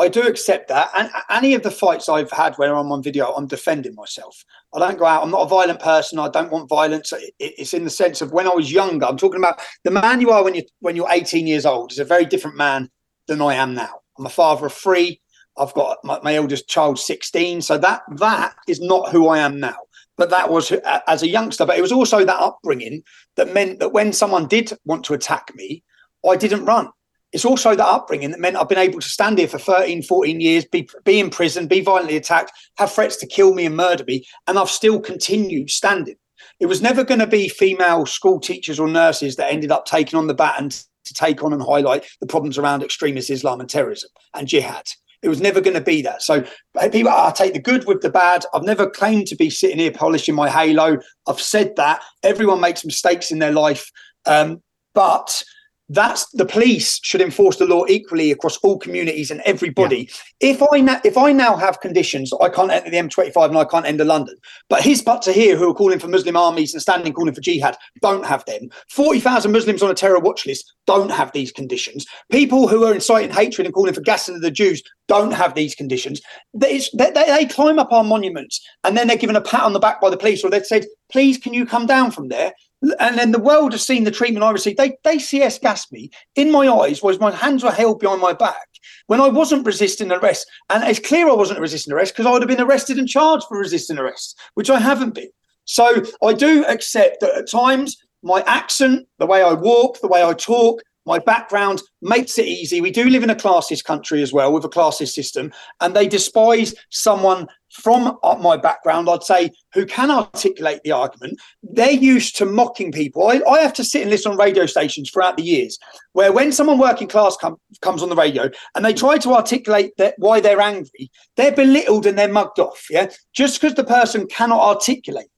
I do accept that. And any of the fights I've had where I'm on video, I'm defending myself. I don't go out. I'm not a violent person. I don't want violence. It's in the sense of when I was younger. I'm talking about the man you are when you when you're 18 years old is a very different man than I am now. I'm a father of three. I've got my, my eldest child 16. So that that is not who I am now but that was uh, as a youngster. But it was also that upbringing that meant that when someone did want to attack me, I didn't run. It's also that upbringing that meant I've been able to stand here for 13, 14 years, be, be in prison, be violently attacked, have threats to kill me and murder me, and I've still continued standing. It was never going to be female school teachers or nurses that ended up taking on the baton to take on and highlight the problems around extremist Islam and terrorism and jihad. It was never going to be that. So people, I take the good with the bad. I've never claimed to be sitting here polishing my halo. I've said that everyone makes mistakes in their life, um, but that's the police should enforce the law equally across all communities and everybody. Yeah. If I na- if I now have conditions I can't enter the M25 and I can't enter London, but his but to here who are calling for Muslim armies and standing calling for jihad don't have them. Forty thousand Muslims on a terror watch list don't have these conditions. People who are inciting hatred and calling for gas of the Jews don't have these conditions. They, they, they, climb up our monuments and then they're given a pat on the back by the police or they've said, please, can you come down from there? And then the world has seen the treatment I received. They they CS gassed me in my eyes was my hands were held behind my back when I wasn't resisting arrest. And it's clear I wasn't resisting arrest because I would have been arrested and charged for resisting arrest, which I haven't been. So I do accept that at times my accent, the way I walk, the way I talk, my background makes it easy. We do live in a classist country as well with a classist system, and they despise someone from uh, my background, I'd say, who can articulate the argument. They're used to mocking people. I, I have to sit and listen on radio stations throughout the years where when someone working class com- comes on the radio and they try to articulate that, why they're angry, they're belittled and they're mugged off. Yeah. Just because the person cannot articulate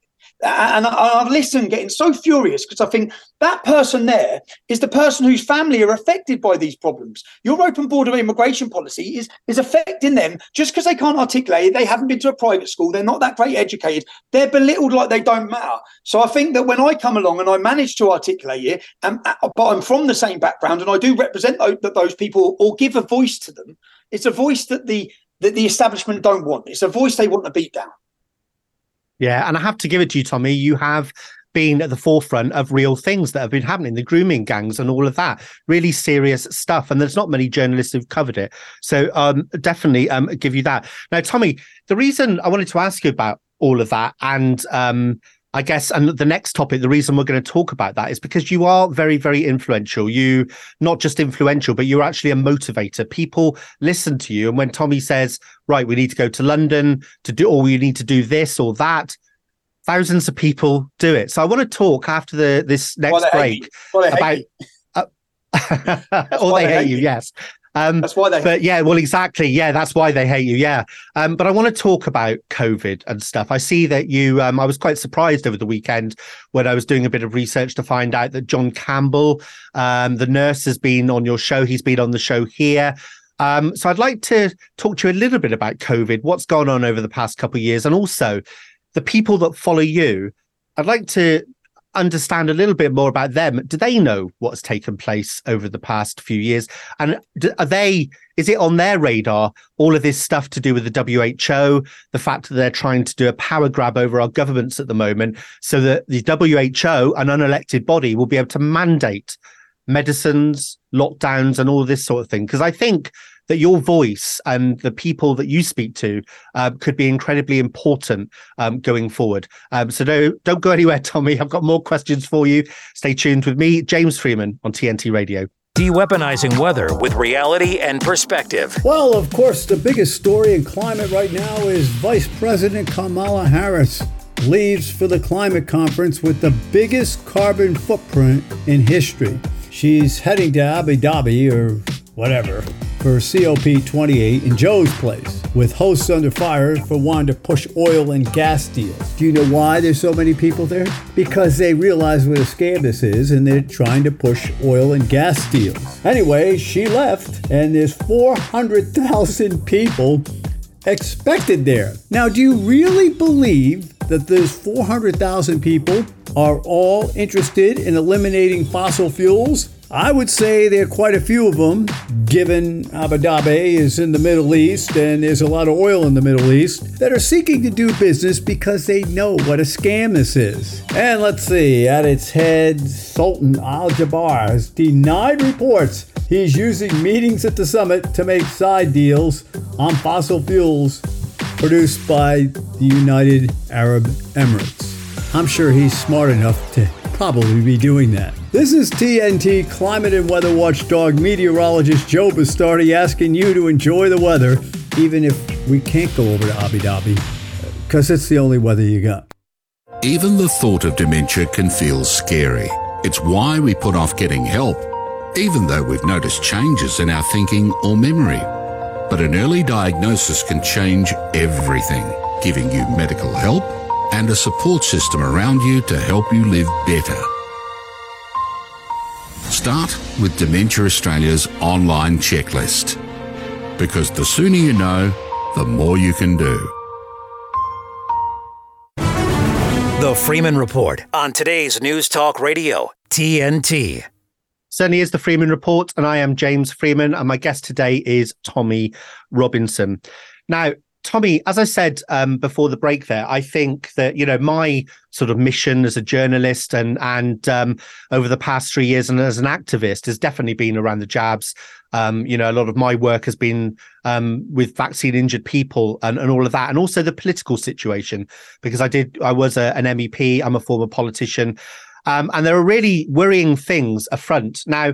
and I've listened getting so furious because I think that person there is the person whose family are affected by these problems. Your open border immigration policy is is affecting them just because they can't articulate it. They haven't been to a private school. They're not that great educated. They're belittled like they don't matter. So I think that when I come along and I manage to articulate it, and uh, but I'm from the same background and I do represent those, those people or give a voice to them. It's a voice that the that the establishment don't want. It's a voice they want to beat down. Yeah, and I have to give it to you, Tommy. You have been at the forefront of real things that have been happening, the grooming gangs and all of that, really serious stuff. And there's not many journalists who've covered it. So um, definitely um, give you that. Now, Tommy, the reason I wanted to ask you about all of that and um, I guess, and the next topic, the reason we're going to talk about that is because you are very, very influential. You not just influential, but you're actually a motivator. People listen to you, and when Tommy says, "Right, we need to go to London to do, or we need to do this or that," thousands of people do it. So I want to talk after the this next break about. Uh, [laughs] or they, hate you, you, yes. Um, that's why they. But yeah, well, exactly. Yeah, that's why they hate you. Yeah. Um, but I want to talk about COVID and stuff. I see that you. Um, I was quite surprised over the weekend when I was doing a bit of research to find out that John Campbell, um, the nurse, has been on your show. He's been on the show here. Um, so I'd like to talk to you a little bit about COVID, what's gone on over the past couple of years, and also the people that follow you. I'd like to understand a little bit more about them. Do they know what's taken place over the past few years? And are they, is it on their radar, all of this stuff to do with the WHO, the fact that they're trying to do a power grab over our governments at the moment so that the WHO, an unelected body, will be able to mandate medicines, lockdowns, and all this sort of thing? Because I think that your voice and the people that you speak to uh, could be incredibly important um, going forward. Um, so don't, don't go anywhere, [laughs] Tommy. I've got more questions for you. Stay tuned with me, James Freeman, on TNT Radio. De-weaponizing weather with reality and perspective. Well, of course, the biggest story in climate right now is Vice President Kamala Harris leaves for the climate conference with the biggest carbon footprint in history. She's heading to Abu Dhabi or whatever for COP28 in Joe's place, with hosts under fire for wanting to push oil and gas deals. Do you know why there's so many people there? Because they realize what a scam this is and they're trying to push oil and gas deals. Anyway, she left, and there's 400,000 people expected there. Now, do you really believe that those 400,000 people are all interested in eliminating fossil fuels? I would say there are quite a few of them, given Abu Dhabi is in the Middle East and there's a lot of oil in the Middle East, that are seeking to do business because they know what a scam this is. And let's see, at its head, Sultan Al Jaber has denied reports he's using meetings at the summit to make side deals on fossil fuels produced by the United Arab Emirates. I'm sure he's smart enough to probably be doing that. This is TNT climate and weather watchdog meteorologist Joe Bastardi asking you to enjoy the weather, even if we can't go over to Abu Dhabi, uh, because it's the only weather you got. Even the thought of dementia can feel scary. It's why we put off getting help, even though we've noticed changes in our thinking or memory. But an early diagnosis can change everything, giving you medical help and a support system around you to help you live better. Start with Dementia Australia's online checklist. Because the sooner you know, the more you can do. The Freeman Report on today's News Talk Radio, TNT. Certainly is the Freeman Report, and I am James Freeman, and my guest today is Tommy Robinson. Now, Tommy, as I said um, before the break, there, I think that you know my sort of mission as a journalist and and um, over the past three years and as an activist has definitely been around the jabs. Um, you know, a lot of my work has been um, with vaccine injured people and, and all of that, and also the political situation because I did I was a, an MEP, I'm a former politician, um, and there are really worrying things afront now.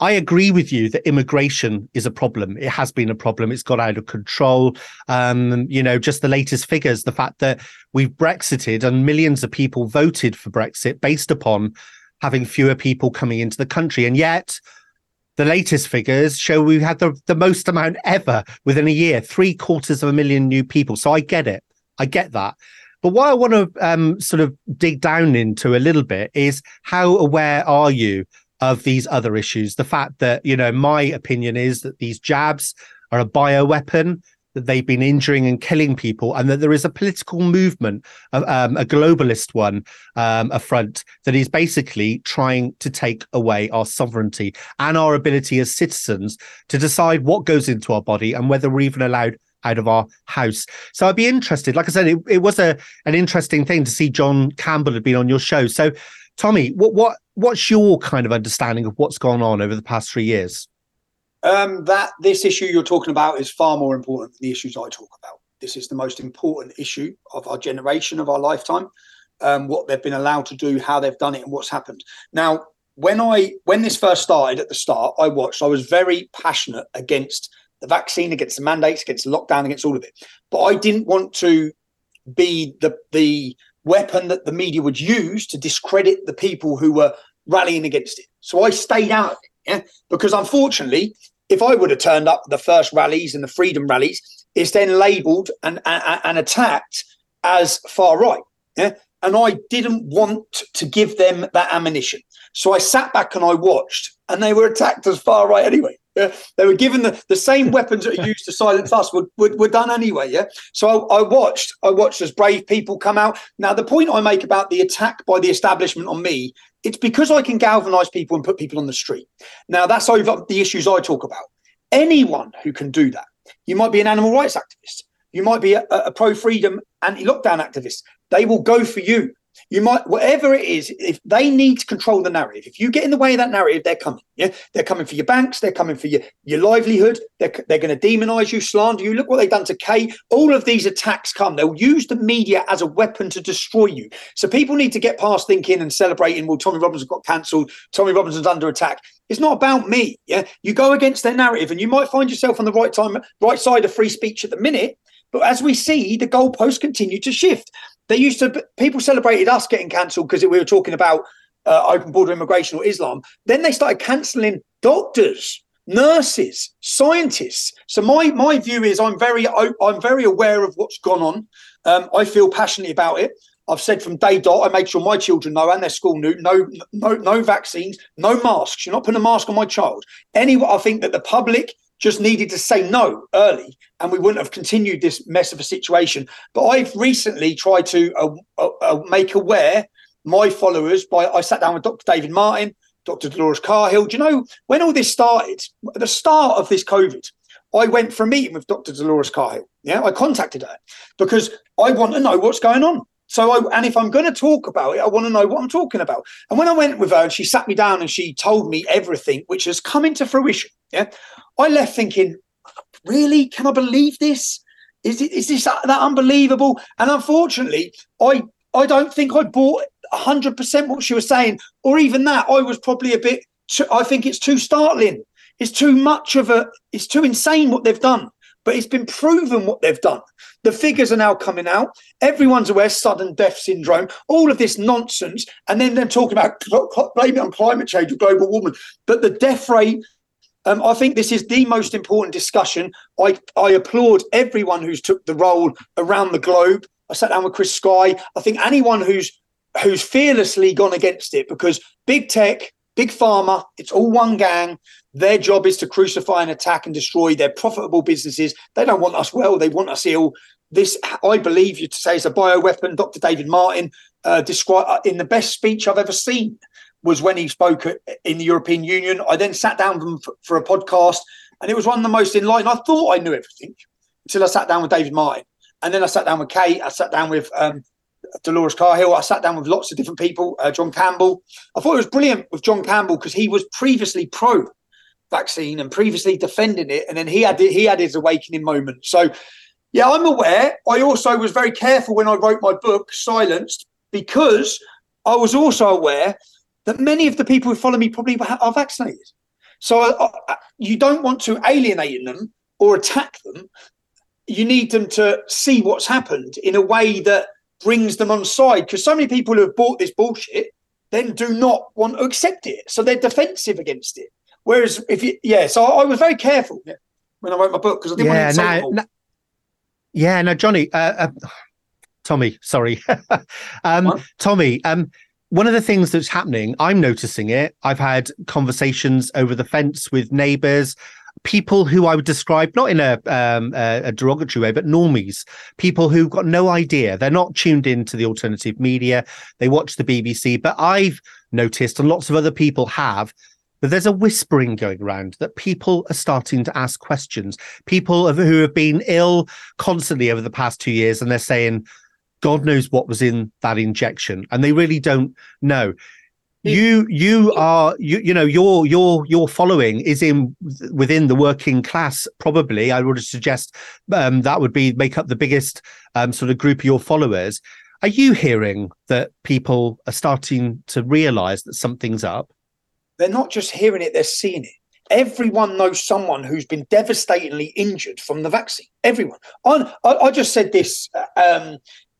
I agree with you that immigration is a problem. It has been a problem. It's got out of control. Um, you know, just the latest figures, the fact that we've Brexited and millions of people voted for Brexit based upon having fewer people coming into the country. And yet, the latest figures show we've had the, the most amount ever within a year, three quarters of a million new people. So I get it. I get that. But what I want to um, sort of dig down into a little bit is how aware are you of these other issues. The fact that, you know, my opinion is that these jabs are a bioweapon, that they've been injuring and killing people, and that there is a political movement, um, a globalist one, um, a front that is basically trying to take away our sovereignty and our ability as citizens to decide what goes into our body and whether we're even allowed out of our house. So I'd be interested. Like I said, it, it was a an interesting thing to see John Campbell had been on your show. So Tommy, what what what's your kind of understanding of what's gone on over the past three years? Um, that this issue you're talking about is far more important than the issues I talk about. This is the most important issue of our generation, of our lifetime. Um, what they've been allowed to do, how they've done it, and what's happened. Now, when I when this first started at the start, I watched. I was very passionate against the vaccine, against the mandates, against the lockdown, against all of it. But I didn't want to be the the weapon that the media would use to discredit the people who were rallying against it. So I stayed out of it. Yeah. Because unfortunately, if I would have turned up the first rallies and the freedom rallies, it's then labeled and, and, and attacked as far right. Yeah. And I didn't want to give them that ammunition. So I sat back and I watched, and they were attacked as far right anyway. [laughs] They were given the, the same weapons that are used to silence us were, were, were done anyway. Yeah. So I, I, watched, I watched as brave people come out. Now, the point I make about the attack by the establishment on me, it's because I can galvanize people and put people on the street. Now, that's over the issues I talk about. Anyone who can do that, you might be an animal rights activist, you might be a, a pro freedom anti lockdown activist. They will go for you you might whatever it is if they need to control the narrative if you get in the way of that narrative they're coming yeah? They're coming for your banks they're coming for your your livelihood they're, they're going to demonize you slander you. Look what they've done to Kay. All of these attacks come. They'll use the media as a weapon to destroy you. So people need to get past thinking and celebrating well Tommy Robinson got cancelled Tommy Robinson's under attack. It's not about me yeah? You go against their narrative and you might find yourself on the right time right side of free speech at the minute but as we see, the goalposts continue to shift. They used to people celebrated us getting cancelled because we were talking about uh, open border immigration or Islam. Then they started cancelling doctors, nurses, scientists. So my my view is I'm very I'm very aware of what's gone on. Um, I feel passionately about it. I've said from day dot, I make sure my children know and their school knew no, no, no vaccines, no masks. You're not putting a mask on my child. Anyway, I think that the public just needed to say no early and we wouldn't have continued this mess of a situation. But I've recently tried to uh, uh, uh, make aware my followers by I sat down with Dr. David Martin, Dr. Dolores Cahill. Do you know when all this started, at the start of this COVID, I went for a meeting with Dr. Dolores Cahill. Yeah, I contacted her because I want to know what's going on. So, I, and if I'm going to talk about it, I want to know what I'm talking about. And when I went with her and she sat me down and she told me everything, which has come into fruition, yeah, I left thinking, really? Can I believe this? Is, it, is this that unbelievable? And unfortunately, I I don't think I bought 100% what she was saying, or even that. I was probably a bit, too, I think it's too startling. It's too much of a, it's too insane what they've done. But it's been proven what they've done. The figures are now coming out. Everyone's aware sudden death syndrome, all of this nonsense. And then they're talking about blaming it on climate change or global warming. But the death rate um, I think this is the most important discussion. I, I applaud everyone who's took the role around the globe. I sat down with Chris Sky. I think anyone who's who's fearlessly gone against it because big tech, Big Pharma, it's all one gang. Their job is to crucify and attack and destroy their profitable businesses. They don't want us well, they want us ill. This, I believe you to say, is a bioweapon. Dr. David Martin uh, described in the best speech I've ever seen was when he spoke in the European Union. I then sat down for, a podcast, and it was one of the most enlightening. I thought I knew everything until I sat down with David Martin. And then I sat down with Kate. I sat down with um, Dolores Cahill. I sat down with lots of different people. Uh, John Campbell. I thought it was brilliant with John Campbell because he was previously pro vaccine and previously defending it, and then he had he had his awakening moment. So, yeah, I'm aware. I also was very careful when I wrote my book, Silenced, because I was also aware that many of the people who follow me probably are vaccinated. So I, I, you don't want to alienate them or attack them. You need them to see what's happened in a way that brings them on side. Because so many people who have bought this bullshit then do not want to accept it. So they're defensive against it. Whereas if you, yeah, so I, was very careful when I wrote my book because I didn't yeah, want to insult now, Yeah, no, Johnny, uh, uh, Tommy, sorry, [laughs] um, Tommy. Um, one of the things that's happening, I'm noticing it. I've had conversations over the fence with neighbours, people who I would describe not in a, um, a, a derogatory way, but normies, people who've got no idea. They're not tuned into the alternative media. They watch the BBC, but I've noticed, and lots of other people have, that there's a whispering going around that people are starting to ask questions. People who have been ill constantly over the past two years, and they're saying, God knows what was in that injection, and they really don't know. You you are you you know your your your following is in within the working class probably I would suggest um, that would be make up the biggest um, sort of group of your followers. Are you hearing that people are starting to realize that something's up? They're not just hearing it; they're seeing it everyone knows someone who's been devastatingly injured from the vaccine. Everyone. I, I, just said this um,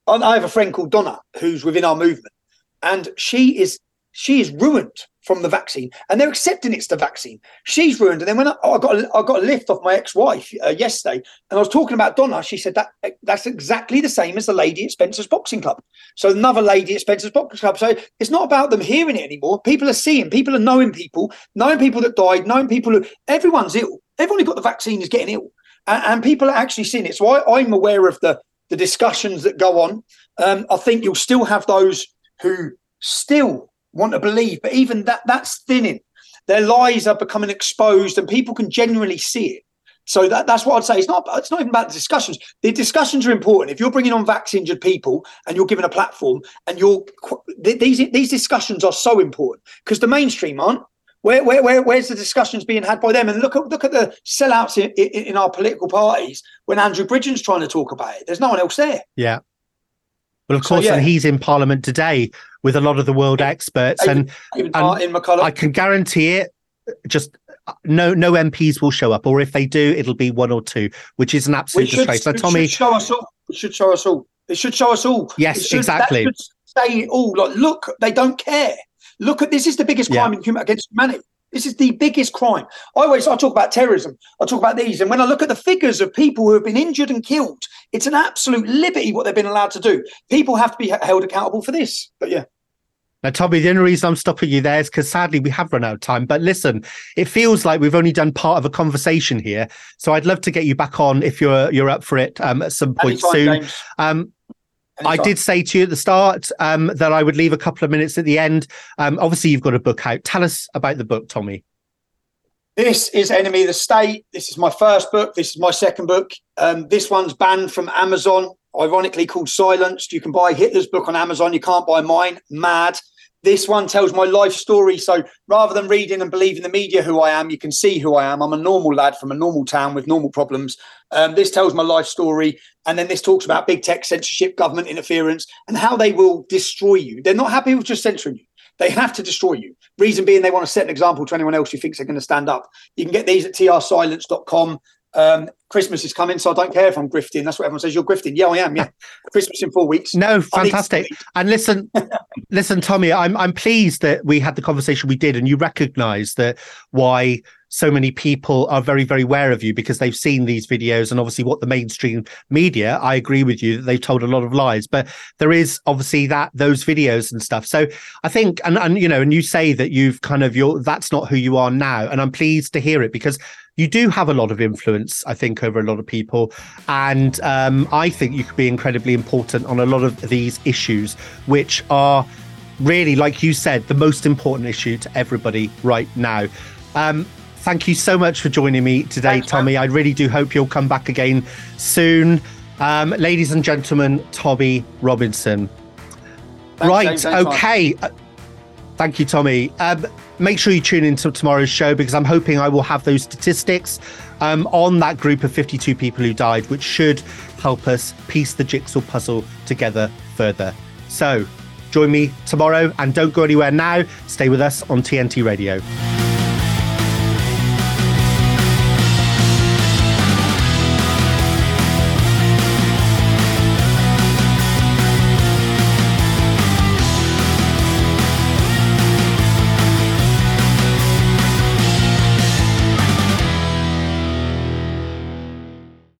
I have a friend called Donna who's within our movement, and she is she is ruined from the vaccine, and they're accepting it's the vaccine. She's ruined, and then when I, I got a, I got a lift off my ex-wife uh, yesterday, and I was talking about Donna, she said that that's exactly the same as the lady at Spencer's Boxing Club. So another lady at Spencer's Boxing Club. So it's not about them hearing it anymore. People are seeing, people are knowing people, knowing people that died, knowing people who everyone's ill. Everyone who got the vaccine is getting ill, and, and people are actually seeing it. So I, I'm aware of the the discussions that go on. Um, I think you'll still have those who still want to believe, but even that that's thinning. Their lies are becoming exposed, and people can genuinely see it. So that, that's what I'd say. It's not it's not even about the discussions. The discussions are important. If you're bringing on injured people and you're given a platform, and you're these these discussions are so important because the mainstream aren't. Where, where, where, where's the discussions being had by them? And look at look at the sellouts in, in, in our political parties when Andrew Bridgen's trying to talk about it. There's no one else there. Yeah. Well, of course, so, yeah. and he's in Parliament today with a lot of the world experts, and, and I can guarantee it. Just uh, no, no MPs will show up, or if they do, it'll be one or two, which is an absolute disgrace. So, Tommy, should show us all. It should show us all. It should show us all. Yes, should, exactly. say it all. Like, look, they don't care. Look at this is the biggest crime yeah. in human against humanity. This is the biggest crime. I always I talk about terrorism. I talk about these, and when I look at the figures of people who have been injured and killed, it's an absolute liberty what they've been allowed to do. People have to be held accountable for this. But yeah. Now, Tommy, the only reason I'm stopping you there is because sadly we have run out of time. But listen, it feels like we've only done part of a conversation here. So I'd love to get you back on if you're you're up for it um, at some point Anytime, soon. Um, I did say to you at the start um, that I would leave a couple of minutes at the end. Um, obviously, you've got a book out. Tell us about the book, Tommy. This is Enemy of the State. This is my first book. This is my second book. Um, this one's banned from Amazon, ironically called Silenced. You can buy Hitler's book on Amazon. You can't buy mine. Mad. This one tells my life story. So rather than reading and believing the media who I am, you can see who I am. I'm a normal lad from a normal town with normal problems. Um, this tells my life story. And then this talks about big tech censorship, government interference, and how they will destroy you. They're not happy with just censoring you. They have to destroy you. Reason being, they want to set an example to anyone else who thinks they're going to stand up. You can get these at trsilence.com. Um, Christmas is coming, so I don't care if I'm grifting. That's what everyone says. You're grifting. Yeah, I am. Yeah, [laughs] Christmas in four weeks. No, fantastic. And listen, [laughs] listen, Tommy, I'm I'm pleased that we had the conversation we did, and you recognise that why so many people are very, very aware of you because they've seen these videos and obviously what the mainstream media, I agree with you that they've told a lot of lies, but there is obviously that those videos and stuff. So I think, and, and you know, and you say that you've kind of your that's not who you are now. And I'm pleased to hear it because you do have a lot of influence, I think, over a lot of people. And um, I think you could be incredibly important on a lot of these issues, which are really, like you said, the most important issue to everybody right now. Um, thank you so much for joining me today, Thanks, Tommy. Man. I really do hope you'll come back again soon. Um, ladies and gentlemen, Tommy Robinson. Thanks, right, okay. Uh, thank you, Tommy. Um, make sure you tune into tomorrow's show because I'm hoping I will have those statistics um, on that group of 52 people who died, which should help us piece the jigsaw puzzle together further. So, join me tomorrow and don't go anywhere now. Stay with us on TNT Radio.